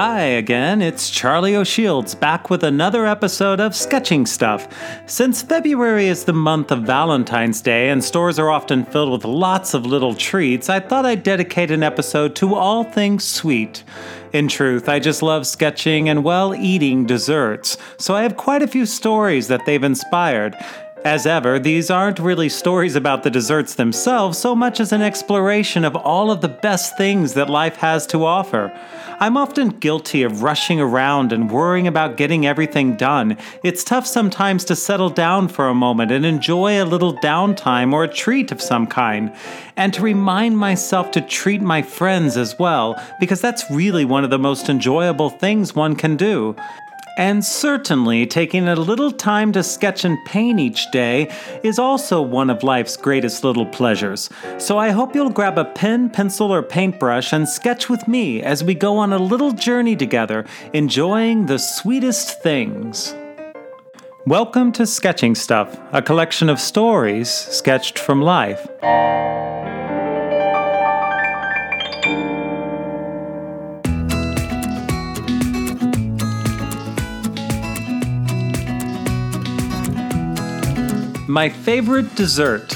Hi again, it's Charlie O'Shields back with another episode of Sketching Stuff. Since February is the month of Valentine's Day and stores are often filled with lots of little treats, I thought I'd dedicate an episode to all things sweet. In truth, I just love sketching and, well, eating desserts, so I have quite a few stories that they've inspired. As ever, these aren't really stories about the desserts themselves so much as an exploration of all of the best things that life has to offer. I'm often guilty of rushing around and worrying about getting everything done. It's tough sometimes to settle down for a moment and enjoy a little downtime or a treat of some kind. And to remind myself to treat my friends as well, because that's really one of the most enjoyable things one can do. And certainly, taking a little time to sketch and paint each day is also one of life's greatest little pleasures. So I hope you'll grab a pen, pencil, or paintbrush and sketch with me as we go on a little journey together, enjoying the sweetest things. Welcome to Sketching Stuff, a collection of stories sketched from life. My favorite dessert.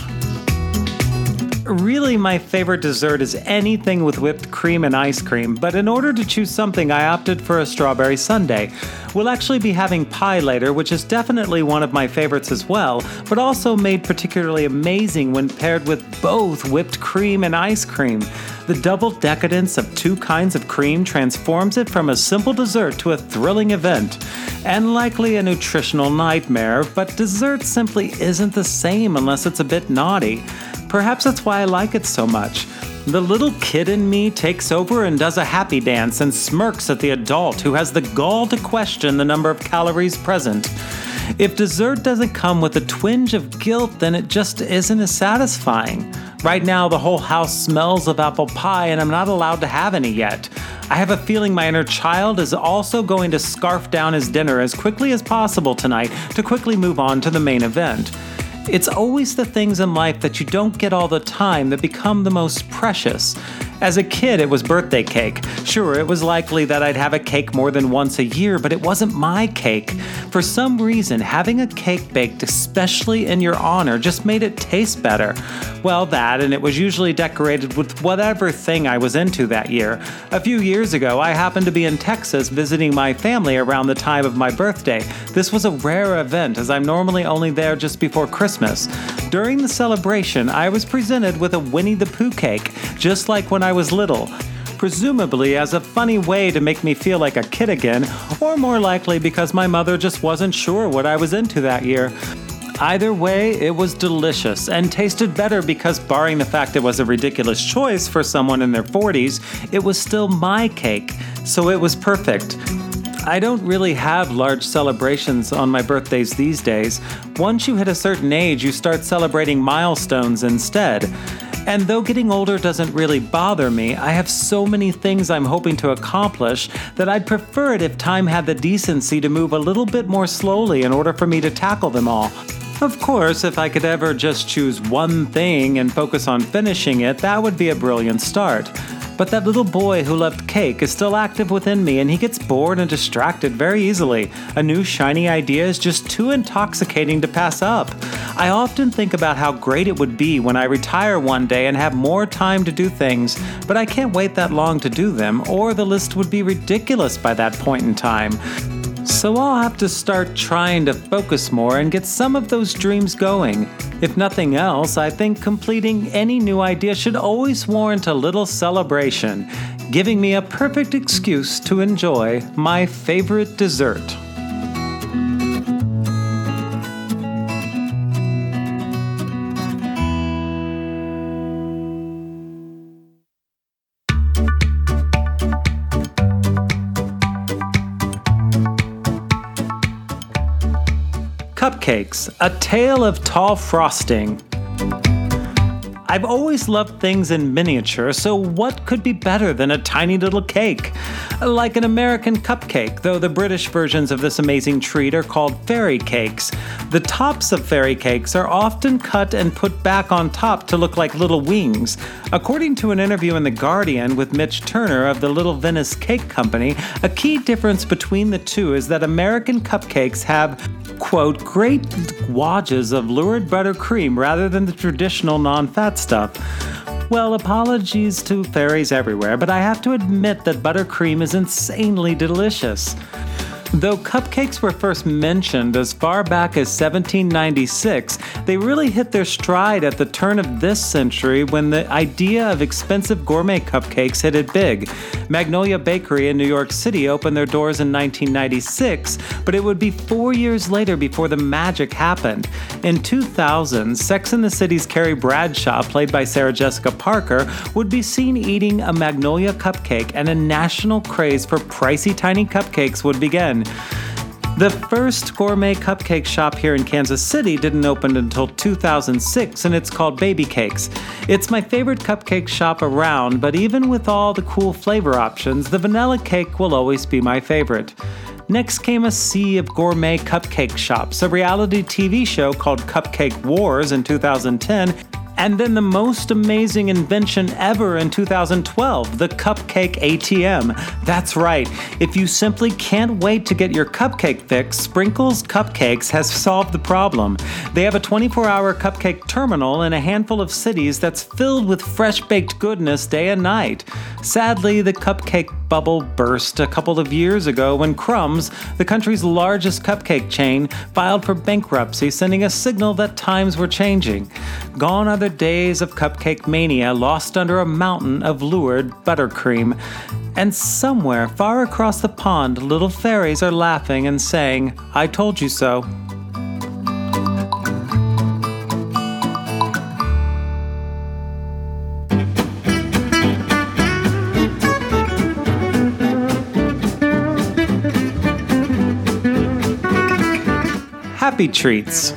Really, my favorite dessert is anything with whipped cream and ice cream, but in order to choose something, I opted for a strawberry sundae. We'll actually be having pie later, which is definitely one of my favorites as well, but also made particularly amazing when paired with both whipped cream and ice cream. The double decadence of two kinds of cream transforms it from a simple dessert to a thrilling event and likely a nutritional nightmare, but dessert simply isn't the same unless it's a bit naughty. Perhaps that's why I like it so much. The little kid in me takes over and does a happy dance and smirks at the adult who has the gall to question the number of calories present. If dessert doesn't come with a twinge of guilt, then it just isn't as satisfying. Right now, the whole house smells of apple pie, and I'm not allowed to have any yet. I have a feeling my inner child is also going to scarf down his dinner as quickly as possible tonight to quickly move on to the main event. It's always the things in life that you don't get all the time that become the most precious. As a kid, it was birthday cake. Sure, it was likely that I'd have a cake more than once a year, but it wasn't my cake. For some reason, having a cake baked especially in your honor just made it taste better. Well, that, and it was usually decorated with whatever thing I was into that year. A few years ago, I happened to be in Texas visiting my family around the time of my birthday. This was a rare event, as I'm normally only there just before Christmas. During the celebration, I was presented with a Winnie the Pooh cake, just like when I was little. Presumably as a funny way to make me feel like a kid again, or more likely because my mother just wasn't sure what I was into that year. Either way, it was delicious and tasted better because, barring the fact it was a ridiculous choice for someone in their 40s, it was still my cake, so it was perfect. I don't really have large celebrations on my birthdays these days. Once you hit a certain age, you start celebrating milestones instead. And though getting older doesn't really bother me, I have so many things I'm hoping to accomplish that I'd prefer it if time had the decency to move a little bit more slowly in order for me to tackle them all. Of course, if I could ever just choose one thing and focus on finishing it, that would be a brilliant start. But that little boy who loved cake is still active within me, and he gets bored and distracted very easily. A new shiny idea is just too intoxicating to pass up. I often think about how great it would be when I retire one day and have more time to do things, but I can't wait that long to do them, or the list would be ridiculous by that point in time. So I'll have to start trying to focus more and get some of those dreams going. If nothing else, I think completing any new idea should always warrant a little celebration, giving me a perfect excuse to enjoy my favorite dessert. Cupcakes, a tale of tall frosting. I've always loved things in miniature, so what could be better than a tiny little cake? Like an American cupcake, though the British versions of this amazing treat are called fairy cakes. The tops of fairy cakes are often cut and put back on top to look like little wings. According to an interview in The Guardian with Mich Turner of the Little Venice Cake Company, a key difference between the two is that American cupcakes have, quote, great wadges of lurid buttercream rather than the traditional non fat stuff. Well, apologies to fairies everywhere, but I have to admit that buttercream is insanely delicious. Though cupcakes were first mentioned as far back as 1796, they really hit their stride at the turn of this century when the idea of expensive gourmet cupcakes hit it big. Magnolia Bakery in New York City opened their doors in 1996, but it would be four years later before the magic happened. In 2000, Sex and the City's Carrie Bradshaw, played by Sarah Jessica Parker, would be seen eating a Magnolia cupcake, and a national craze for pricey tiny cupcakes would begin. The first gourmet cupcake shop here in Kansas City didn't open until 2006 and it's called Baby Cakes. It's my favorite cupcake shop around, but even with all the cool flavor options, the vanilla cake will always be my favorite. Next came a sea of gourmet cupcake shops, a reality TV show called Cupcake Wars in 2010, and then the most amazing invention ever in 2012 the Cupcake ATM. That's right, if you simply can't wait to get your cupcake fix, Sprinkles Cupcakes has solved the problem. They have a 24 hour cupcake terminal in a handful of cities that's filled with fresh baked goodness day and night. Sadly, the cupcake bubble burst a couple of years ago when Crumbs, the country's largest cupcake chain, filed for bankruptcy, sending a signal that times were changing. Gone are the days of cupcake mania lost under a mountain of lured buttercream. And somewhere far across the pond, little fairies are laughing and saying, I told you so. Happy Treats.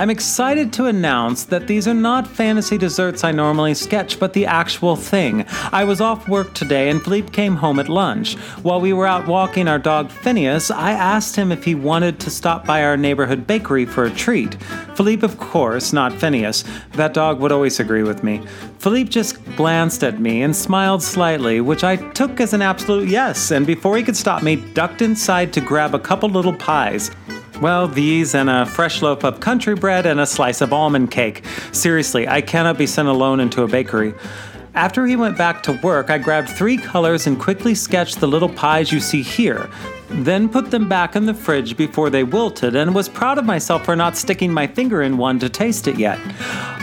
I'm excited to announce that these are not fantasy desserts I normally sketch, but the actual thing. I was off work today and Philippe came home at lunch. While we were out walking our dog Phineas, I asked him if he wanted to stop by our neighborhood bakery for a treat. Philippe, of course, not Phineas. That dog would always agree with me. Philippe just glanced at me and smiled slightly, which I took as an absolute yes, and before he could stop me, ducked inside to grab a couple little pies. Well, these and a fresh loaf of country bread and a slice of almond cake. Seriously, I cannot be sent alone into a bakery. After he went back to work, I grabbed three colors and quickly sketched the little pies you see here. Then put them back in the fridge before they wilted and was proud of myself for not sticking my finger in one to taste it yet.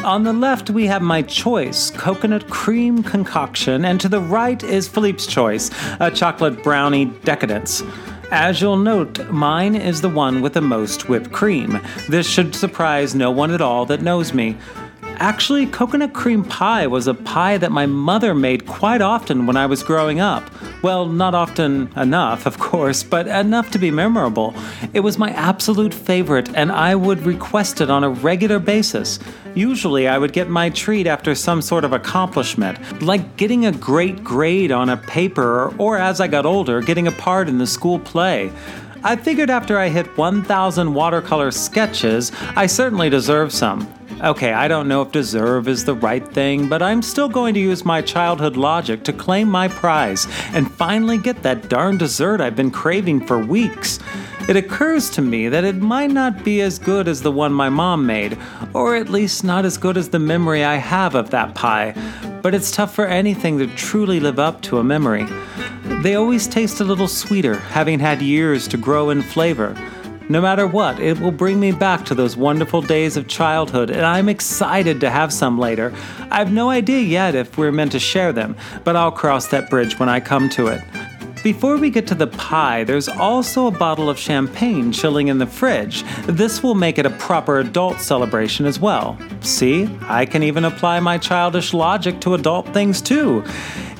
On the left, we have my choice coconut cream concoction, and to the right is Philippe's choice a chocolate brownie decadence. As you'll note, mine is the one with the most whipped cream. This should surprise no one at all that knows me. Actually, coconut cream pie was a pie that my mother made quite often when I was growing up. Well, not often enough, of course, but enough to be memorable. It was my absolute favorite, and I would request it on a regular basis. Usually, I would get my treat after some sort of accomplishment, like getting a great grade on a paper, or as I got older, getting a part in the school play. I figured after I hit 1,000 watercolor sketches, I certainly deserve some. Okay, I don't know if deserve is the right thing, but I'm still going to use my childhood logic to claim my prize and finally get that darn dessert I've been craving for weeks. It occurs to me that it might not be as good as the one my mom made, or at least not as good as the memory I have of that pie, but it's tough for anything to truly live up to a memory. They always taste a little sweeter, having had years to grow in flavor. No matter what, it will bring me back to those wonderful days of childhood, and I'm excited to have some later. I have no idea yet if we're meant to share them, but I'll cross that bridge when I come to it. Before we get to the pie, there's also a bottle of champagne chilling in the fridge. This will make it a proper adult celebration as well. See, I can even apply my childish logic to adult things too.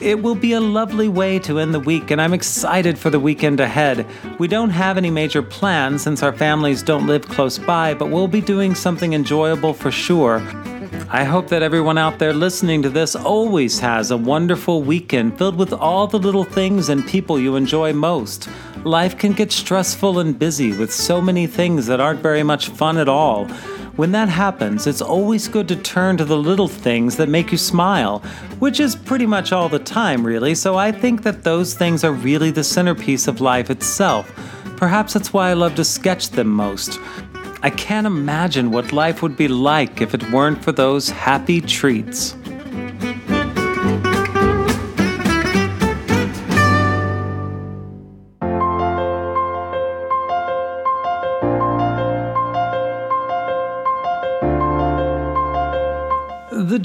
It will be a lovely way to end the week, and I'm excited for the weekend ahead. We don't have any major plans since our families don't live close by, but we'll be doing something enjoyable for sure. I hope that everyone out there listening to this always has a wonderful weekend filled with all the little things and people you enjoy most. Life can get stressful and busy with so many things that aren't very much fun at all. When that happens, it's always good to turn to the little things that make you smile, which is pretty much all the time, really, so I think that those things are really the centerpiece of life itself. Perhaps that's why I love to sketch them most. I can't imagine what life would be like if it weren't for those happy treats.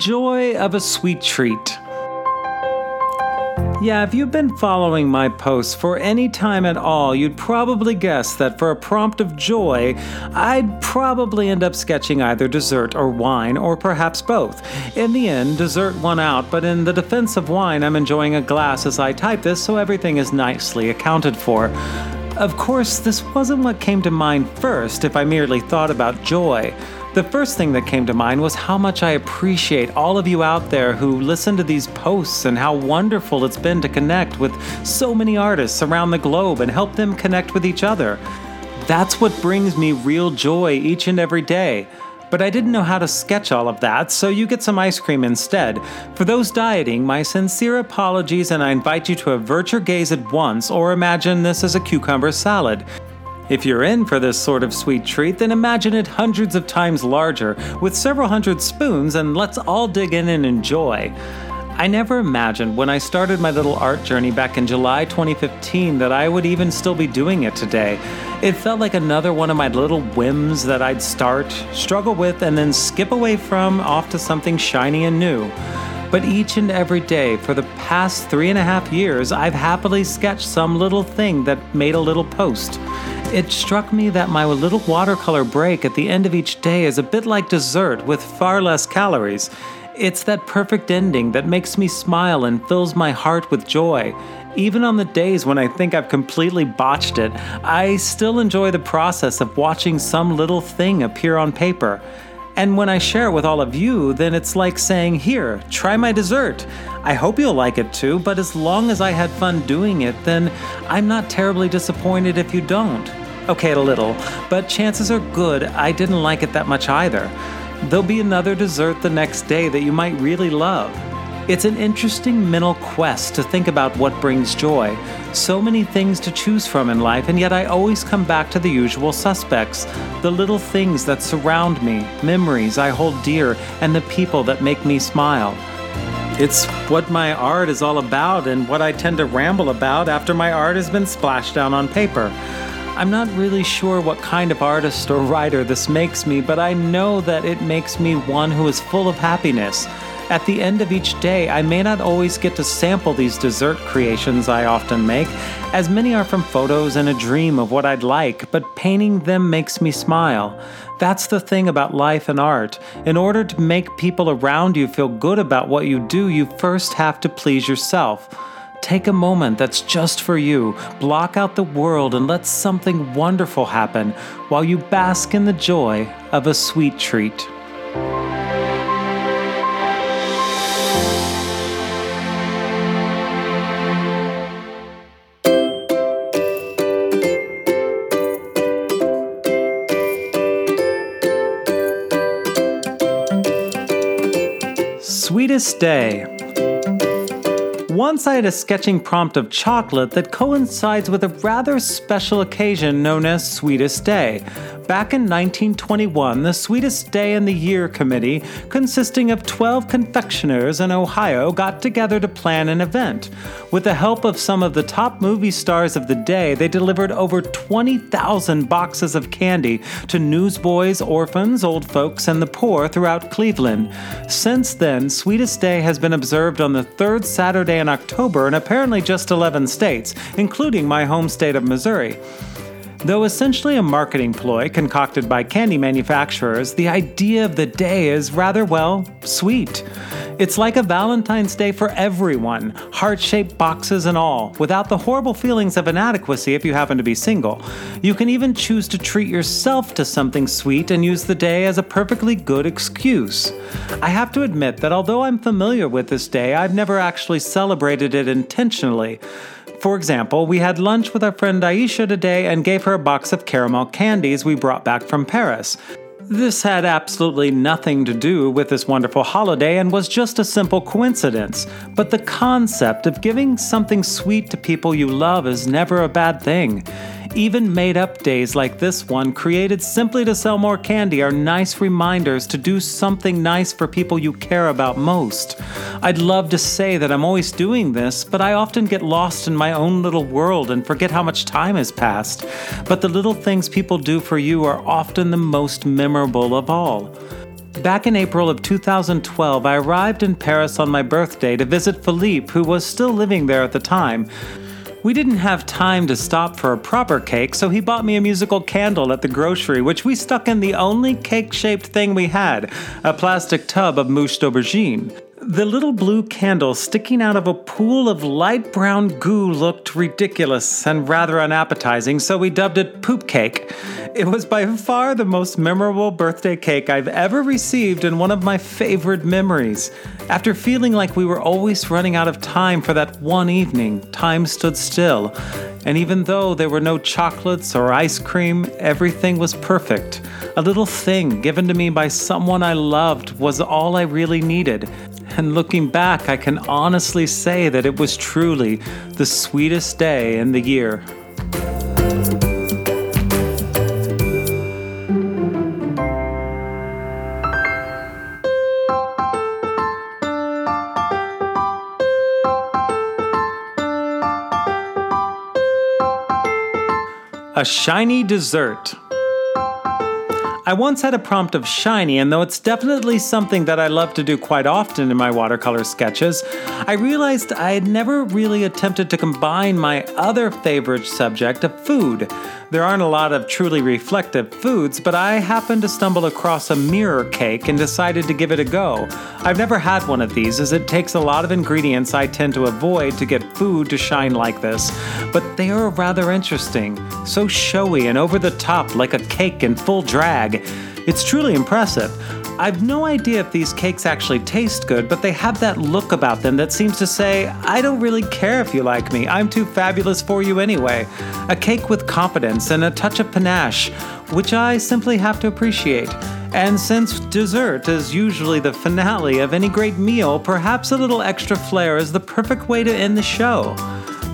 Joy of a sweet treat. Yeah, if you've been following my posts for any time at all, you'd probably guess that for a prompt of joy, I'd probably end up sketching either dessert or wine, or perhaps both. In the end, dessert won out, but in the defense of wine, I'm enjoying a glass as I type this, so everything is nicely accounted for. Of course, this wasn't what came to mind first if I merely thought about joy. The first thing that came to mind was how much I appreciate all of you out there who listen to these posts and how wonderful it's been to connect with so many artists around the globe and help them connect with each other. That's what brings me real joy each and every day. But I didn't know how to sketch all of that, so you get some ice cream instead. For those dieting, my sincere apologies, and I invite you to avert your gaze at once or imagine this as a cucumber salad. If you're in for this sort of sweet treat, then imagine it hundreds of times larger, with several hundred spoons, and let's all dig in and enjoy. I never imagined when I started my little art journey back in July 2015 that I would even still be doing it today. It felt like another one of my little whims that I'd start, struggle with, and then skip away from off to something shiny and new. But each and every day for the past three and a half years, I've happily sketched some little thing that made a little post. It struck me that my little watercolor break at the end of each day is a bit like dessert with far less calories. It's that perfect ending that makes me smile and fills my heart with joy. Even on the days when I think I've completely botched it, I still enjoy the process of watching some little thing appear on paper. And when I share it with all of you, then it's like saying, Here, try my dessert. I hope you'll like it too, but as long as I had fun doing it, then I'm not terribly disappointed if you don't. Okay, a little, but chances are good I didn't like it that much either. There'll be another dessert the next day that you might really love. It's an interesting mental quest to think about what brings joy. So many things to choose from in life, and yet I always come back to the usual suspects the little things that surround me, memories I hold dear, and the people that make me smile. It's what my art is all about and what I tend to ramble about after my art has been splashed down on paper. I'm not really sure what kind of artist or writer this makes me, but I know that it makes me one who is full of happiness. At the end of each day, I may not always get to sample these dessert creations I often make, as many are from photos and a dream of what I'd like, but painting them makes me smile. That's the thing about life and art. In order to make people around you feel good about what you do, you first have to please yourself. Take a moment that's just for you, block out the world, and let something wonderful happen while you bask in the joy of a sweet treat. Sweetest Day once I had a sketching prompt of chocolate that coincides with a rather special occasion known as Sweetest Day. Back in 1921, the Sweetest Day in the Year Committee, consisting of 12 confectioners in Ohio, got together to plan an event. With the help of some of the top movie stars of the day, they delivered over 20,000 boxes of candy to newsboys, orphans, old folks, and the poor throughout Cleveland. Since then, Sweetest Day has been observed on the third Saturday in October in apparently just 11 states, including my home state of Missouri. Though essentially a marketing ploy concocted by candy manufacturers, the idea of the day is rather, well, sweet. It's like a Valentine's Day for everyone, heart shaped boxes and all, without the horrible feelings of inadequacy if you happen to be single. You can even choose to treat yourself to something sweet and use the day as a perfectly good excuse. I have to admit that although I'm familiar with this day, I've never actually celebrated it intentionally. For example, we had lunch with our friend Aisha today and gave her a box of caramel candies we brought back from Paris. This had absolutely nothing to do with this wonderful holiday and was just a simple coincidence. But the concept of giving something sweet to people you love is never a bad thing. Even made up days like this one, created simply to sell more candy, are nice reminders to do something nice for people you care about most. I'd love to say that I'm always doing this, but I often get lost in my own little world and forget how much time has passed. But the little things people do for you are often the most memorable of all. Back in April of 2012, I arrived in Paris on my birthday to visit Philippe, who was still living there at the time. We didn't have time to stop for a proper cake, so he bought me a musical candle at the grocery, which we stuck in the only cake shaped thing we had a plastic tub of mousse d'aubergine. The little blue candle sticking out of a pool of light brown goo looked ridiculous and rather unappetizing, so we dubbed it Poop Cake. It was by far the most memorable birthday cake I've ever received and one of my favorite memories. After feeling like we were always running out of time for that one evening, time stood still. And even though there were no chocolates or ice cream, everything was perfect. A little thing given to me by someone I loved was all I really needed. And looking back, I can honestly say that it was truly the sweetest day in the year. A shiny dessert. I once had a prompt of shiny, and though it's definitely something that I love to do quite often in my watercolor sketches, I realized I had never really attempted to combine my other favorite subject of food. There aren't a lot of truly reflective foods, but I happened to stumble across a mirror cake and decided to give it a go. I've never had one of these, as it takes a lot of ingredients I tend to avoid to get food to shine like this, but they are rather interesting. So showy and over the top, like a cake in full drag. It's truly impressive. I've no idea if these cakes actually taste good, but they have that look about them that seems to say, I don't really care if you like me, I'm too fabulous for you anyway. A cake with confidence and a touch of panache, which I simply have to appreciate. And since dessert is usually the finale of any great meal, perhaps a little extra flair is the perfect way to end the show.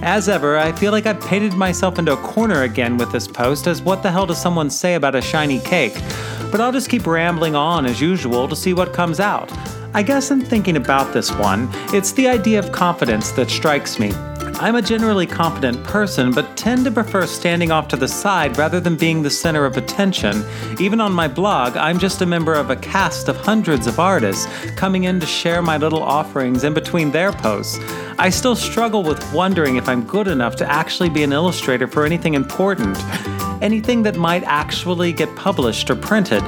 As ever, I feel like I've painted myself into a corner again with this post, as what the hell does someone say about a shiny cake? But I'll just keep rambling on as usual to see what comes out. I guess in thinking about this one, it's the idea of confidence that strikes me. I'm a generally confident person, but tend to prefer standing off to the side rather than being the center of attention. Even on my blog, I'm just a member of a cast of hundreds of artists coming in to share my little offerings in between their posts. I still struggle with wondering if I'm good enough to actually be an illustrator for anything important, anything that might actually get published or printed.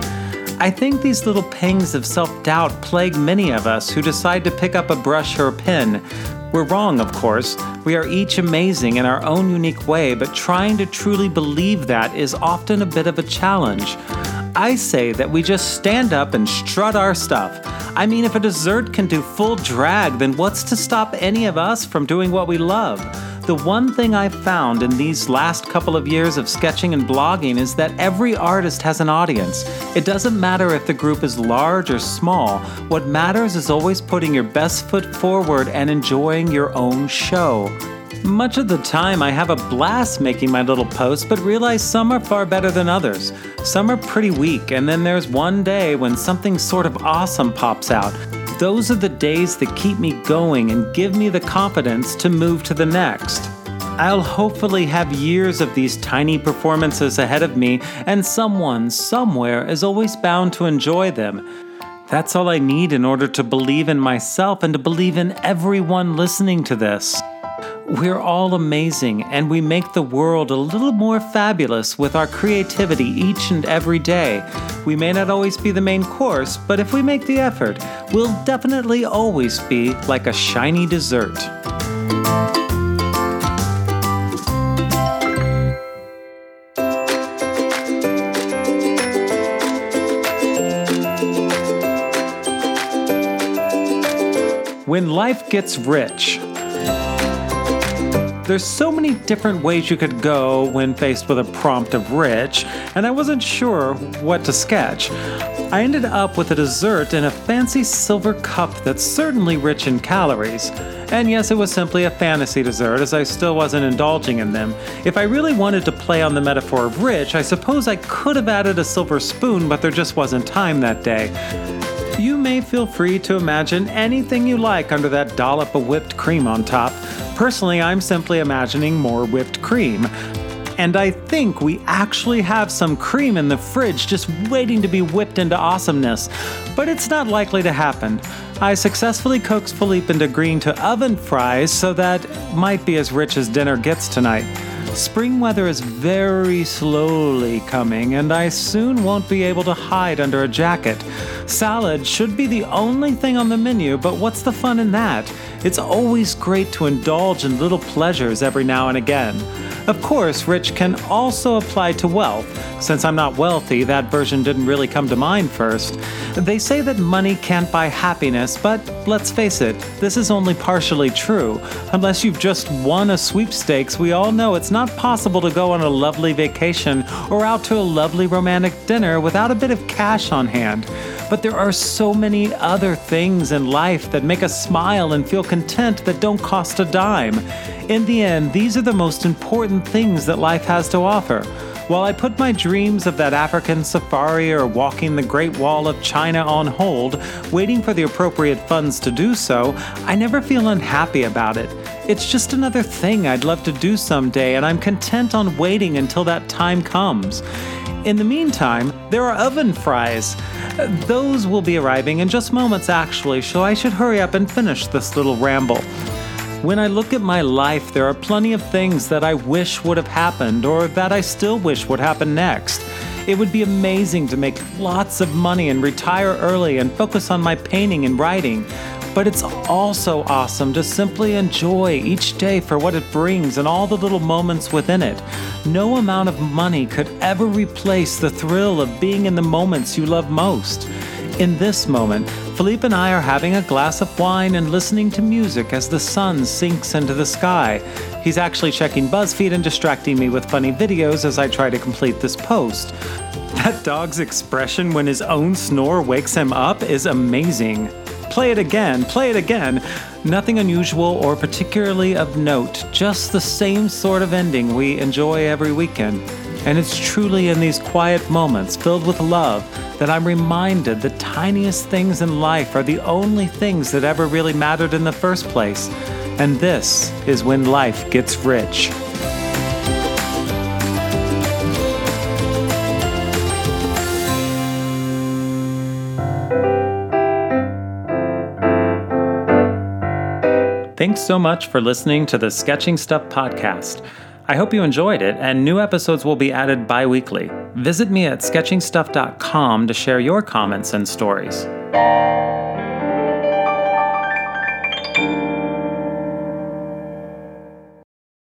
I think these little pangs of self doubt plague many of us who decide to pick up a brush or a pen. We're wrong, of course. We are each amazing in our own unique way, but trying to truly believe that is often a bit of a challenge. I say that we just stand up and strut our stuff. I mean, if a dessert can do full drag, then what's to stop any of us from doing what we love? The one thing I've found in these last couple of years of sketching and blogging is that every artist has an audience. It doesn't matter if the group is large or small, what matters is always putting your best foot forward and enjoying your own show. Much of the time, I have a blast making my little posts, but realize some are far better than others. Some are pretty weak, and then there's one day when something sort of awesome pops out. Those are the days that keep me going and give me the confidence to move to the next. I'll hopefully have years of these tiny performances ahead of me, and someone, somewhere, is always bound to enjoy them. That's all I need in order to believe in myself and to believe in everyone listening to this. We're all amazing, and we make the world a little more fabulous with our creativity each and every day. We may not always be the main course, but if we make the effort, we'll definitely always be like a shiny dessert. When life gets rich. There's so many different ways you could go when faced with a prompt of rich, and I wasn't sure what to sketch. I ended up with a dessert in a fancy silver cup that's certainly rich in calories. And yes, it was simply a fantasy dessert, as I still wasn't indulging in them. If I really wanted to play on the metaphor of rich, I suppose I could have added a silver spoon, but there just wasn't time that day. You may feel free to imagine anything you like under that dollop of whipped cream on top. Personally, I'm simply imagining more whipped cream. And I think we actually have some cream in the fridge just waiting to be whipped into awesomeness. But it's not likely to happen. I successfully coaxed Philippe into agreeing to oven fries, so that might be as rich as dinner gets tonight. Spring weather is very slowly coming, and I soon won't be able to hide under a jacket. Salad should be the only thing on the menu, but what's the fun in that? It's always great to indulge in little pleasures every now and again. Of course, rich can also apply to wealth. Since I'm not wealthy, that version didn't really come to mind first. They say that money can't buy happiness, but let's face it, this is only partially true. Unless you've just won a sweepstakes, we all know it's not possible to go on a lovely vacation or out to a lovely romantic dinner without a bit of cash on hand. But there are so many other things in life that make us smile and feel content that don't cost a dime. In the end, these are the most important things that life has to offer. While I put my dreams of that African safari or walking the Great Wall of China on hold, waiting for the appropriate funds to do so, I never feel unhappy about it. It's just another thing I'd love to do someday, and I'm content on waiting until that time comes. In the meantime, there are oven fries. Those will be arriving in just moments, actually, so I should hurry up and finish this little ramble. When I look at my life, there are plenty of things that I wish would have happened or that I still wish would happen next. It would be amazing to make lots of money and retire early and focus on my painting and writing. But it's also awesome to simply enjoy each day for what it brings and all the little moments within it. No amount of money could ever replace the thrill of being in the moments you love most. In this moment, Philippe and I are having a glass of wine and listening to music as the sun sinks into the sky. He's actually checking BuzzFeed and distracting me with funny videos as I try to complete this post. That dog's expression when his own snore wakes him up is amazing. Play it again, play it again. Nothing unusual or particularly of note, just the same sort of ending we enjoy every weekend. And it's truly in these quiet moments filled with love that I'm reminded the tiniest things in life are the only things that ever really mattered in the first place. And this is when life gets rich. Thanks so much for listening to the Sketching Stuff podcast. I hope you enjoyed it, and new episodes will be added bi weekly. Visit me at sketchingstuff.com to share your comments and stories.